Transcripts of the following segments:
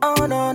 Oh no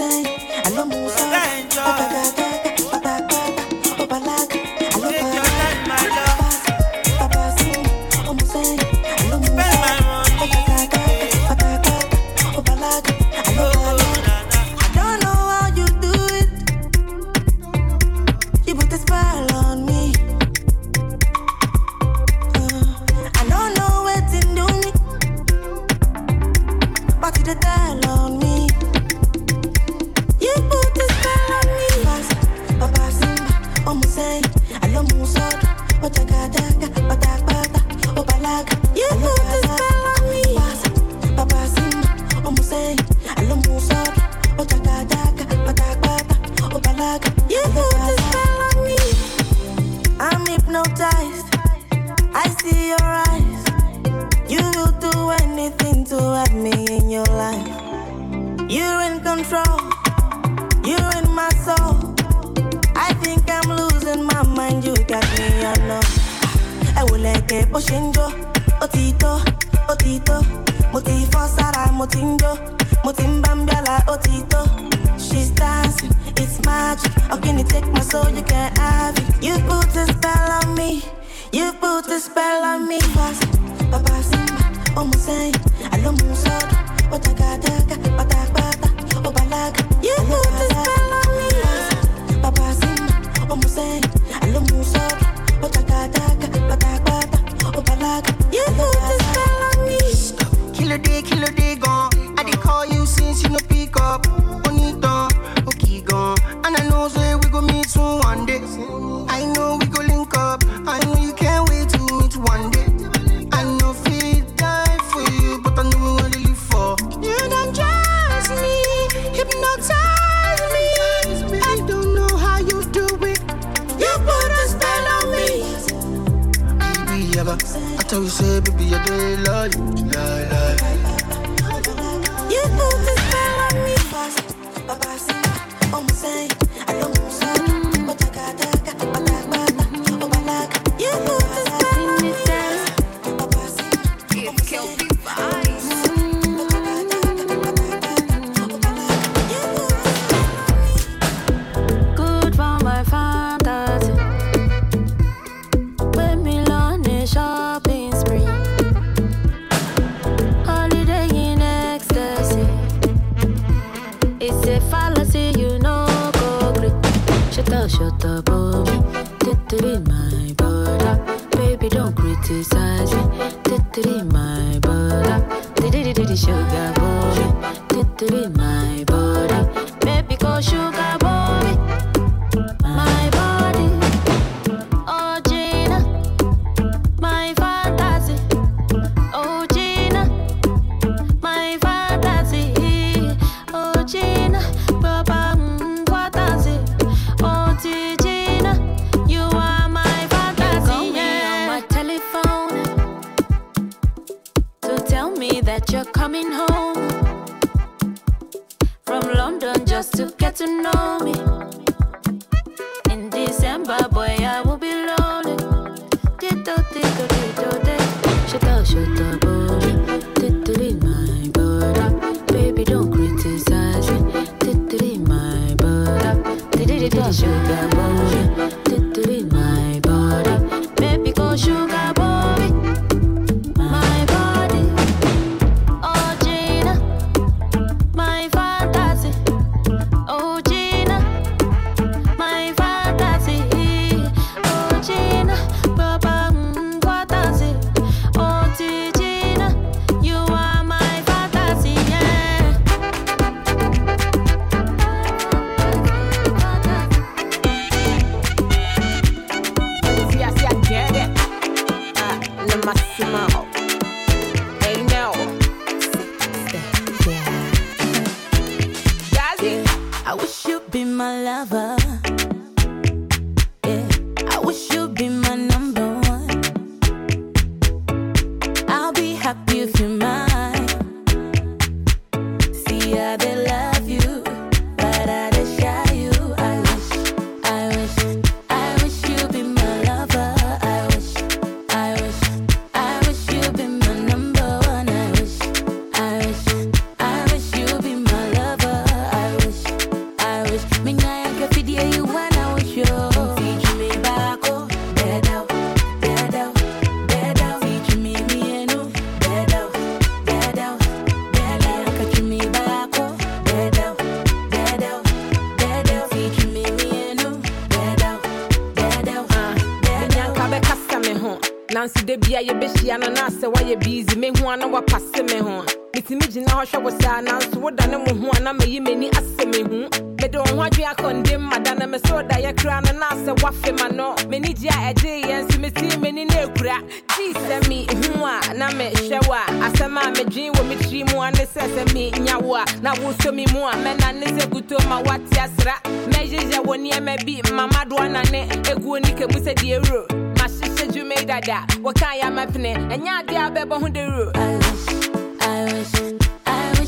outside. I love you so. Up motingo, otito. She's dancing, it's magic. How can you take my soul? You can't have it. You put a spell on me, you put a spell on me. Papa simba. You put a spell on me. Papa simba. You put a spell on me. Kill a day, kill a day, go. I did call you since you no pick up. Gone. And I know say we go meet one day. I know we go link up. I know you can't wait to meet one day. I know die for you, but I know live for. You don't me, hypnotize me. I don't know how you do it. You put a spell on me. Baby, ever. I you, say, baby, you're love. Je voelt het wel lang niet vast, papa, I'm saying. just to get to know me. In December, boy, I will be lonely. Dito, dito, dito, dito. Shut up, shut up, boy. Diddly, my brother. Baby, don't criticize me. Diddly, my brother. Diddly, sugar, boy. ayɛ biizi me ho a na wapase me ho metumi gyina hɔ hwɛ wo saa nanso wodane mo ho a na mayi m'ani asɛ me ho mede wo ho adwe akɔndem mada na mesɛ wodayɛ kora no na asɛ woafe ma no. M'ani gye a ɛgyee yɛ nso mesii m'ani na ɛkura gyii sɛ me hu a na mehwɛ wo a asɛm a medwen wɔ me tiri mu a ne sɛ sɛ menya wo a. Na wosɔ me mu a mɛna ne sɛ kuto ma woate asra. Mɛyeyɛ wo nneɛma bi mamadoa na ne ɛguo ni kɛmu sɛ wuro my sister you made that that. What kind of my And yeah, they are baby on the road. I wish, I wish, I wish.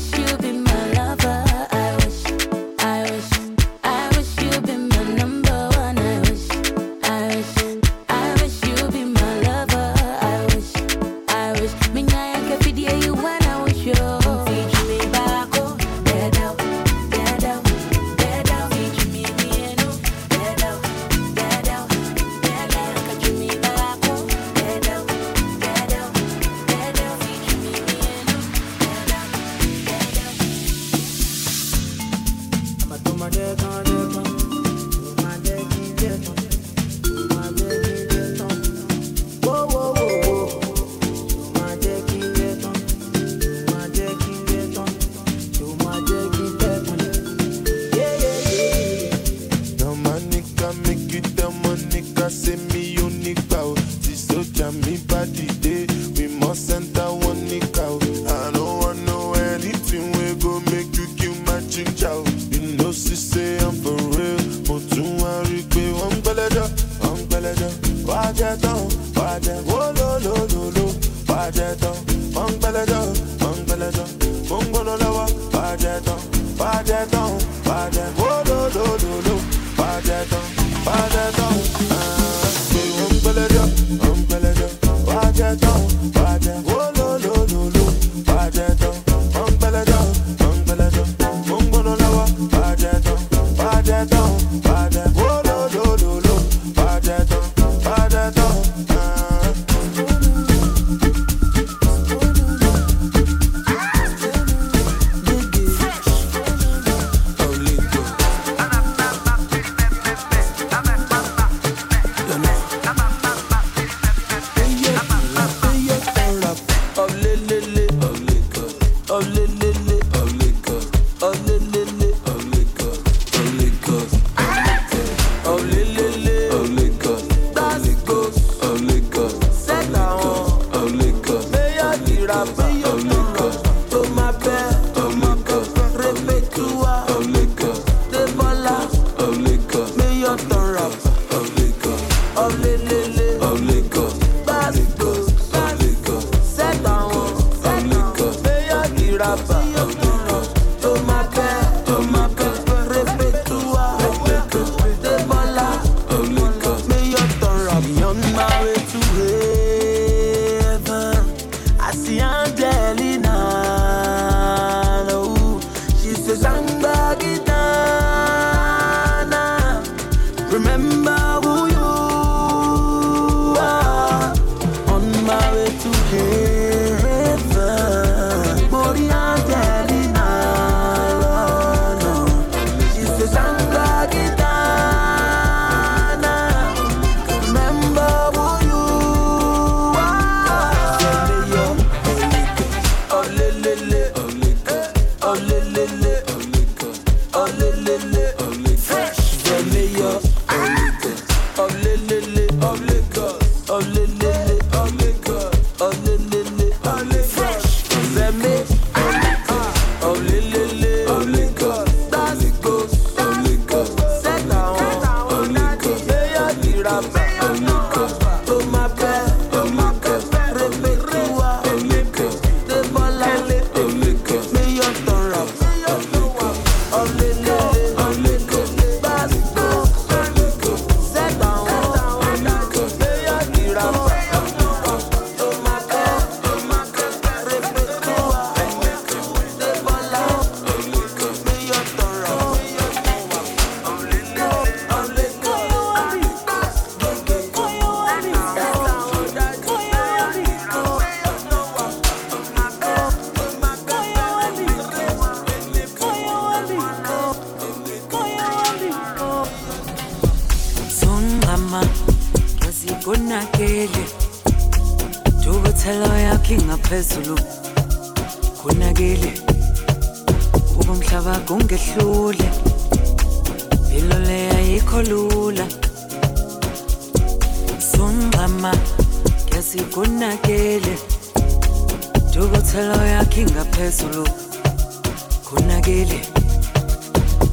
ngingakele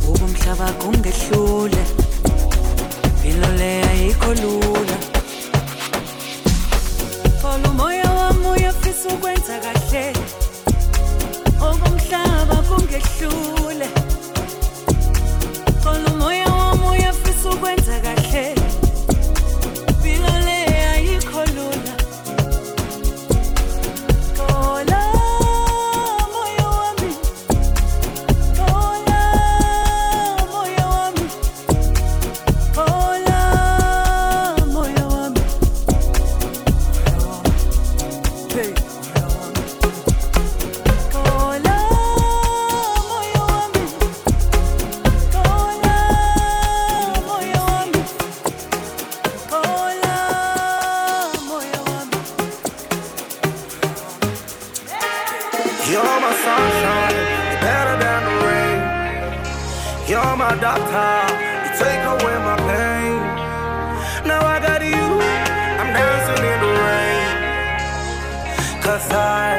uba umhlaba kungehlule impilo le ayikho lula. Thola umoya wami uyafisa ukwenza kahle. Okomhlaba kungehlule thola umoya wami uyafisa ukwenza kahle. You're my sunshine, you're better than the rain. You're my doctor, you take away my pain. Now I got you, I'm dancing in the rain. Cause I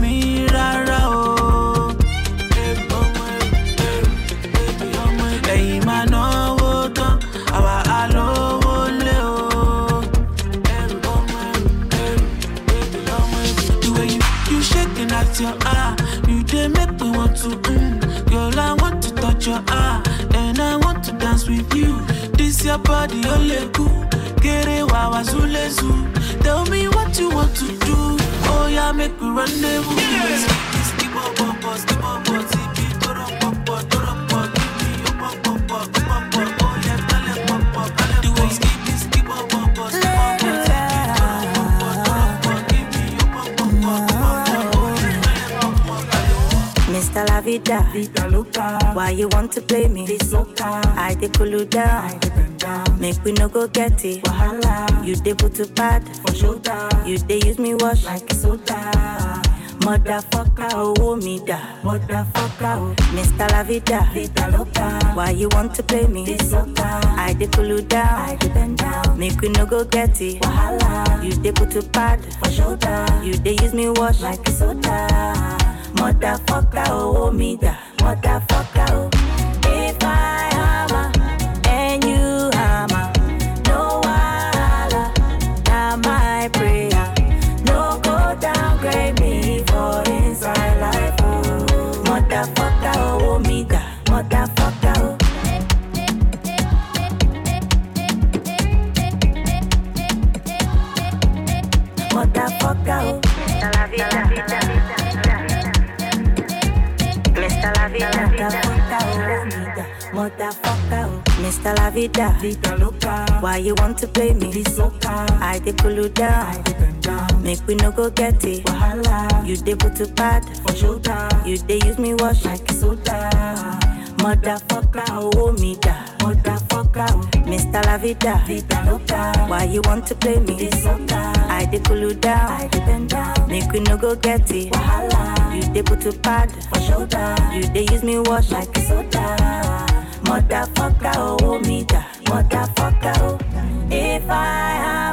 mí rárá o. Ẹ̀yin máa náwó tán, àwa á lé o. The way you, you shaking at your ah, you dey make me want to mm. Girl, I want to touch your ah, and I want to dance with you. This your body, ole cool. Kere wa wa zule zoo. Tell me what you want to do. Oh yeah, make we rendezvous. Oh. Oh. Mr. La Vida, Vida loca, why you want to play me? this loca, I dey make we no go get it. wahala, You dey put to bad, for shoulder, you dey use me wash. like soda. Motherfucker, oh, oh me da. Motherfucker, oh, Mr. La Vida, vida loca, why you want to play me? this loca, I dey cool you I dey bend down, make we no go get it. wahala, You dey put to bad, for shoulder, you dey use me wash. like a soda. Motherfucker, oh, oh me da. Motherfucker, oh. Mr. La Vida, Vida loca, why you want to play me? this loca, I dey cool you I down, bend down, make we no go get it. wahala, You dey put to bad, for shoulder, you dey use me wash. like soda. Motherfucker, oh me da. Motherfucker, Mr. La Vida, vida loca, why you want to play me? this loca, I dey cool you I down, dey bend down, make we no go get it. wahala, You dey put to bad, for shoulder, you dey use me wash. like soda. Motherfucker, oh me da. Motherfucker, oh. If I hammer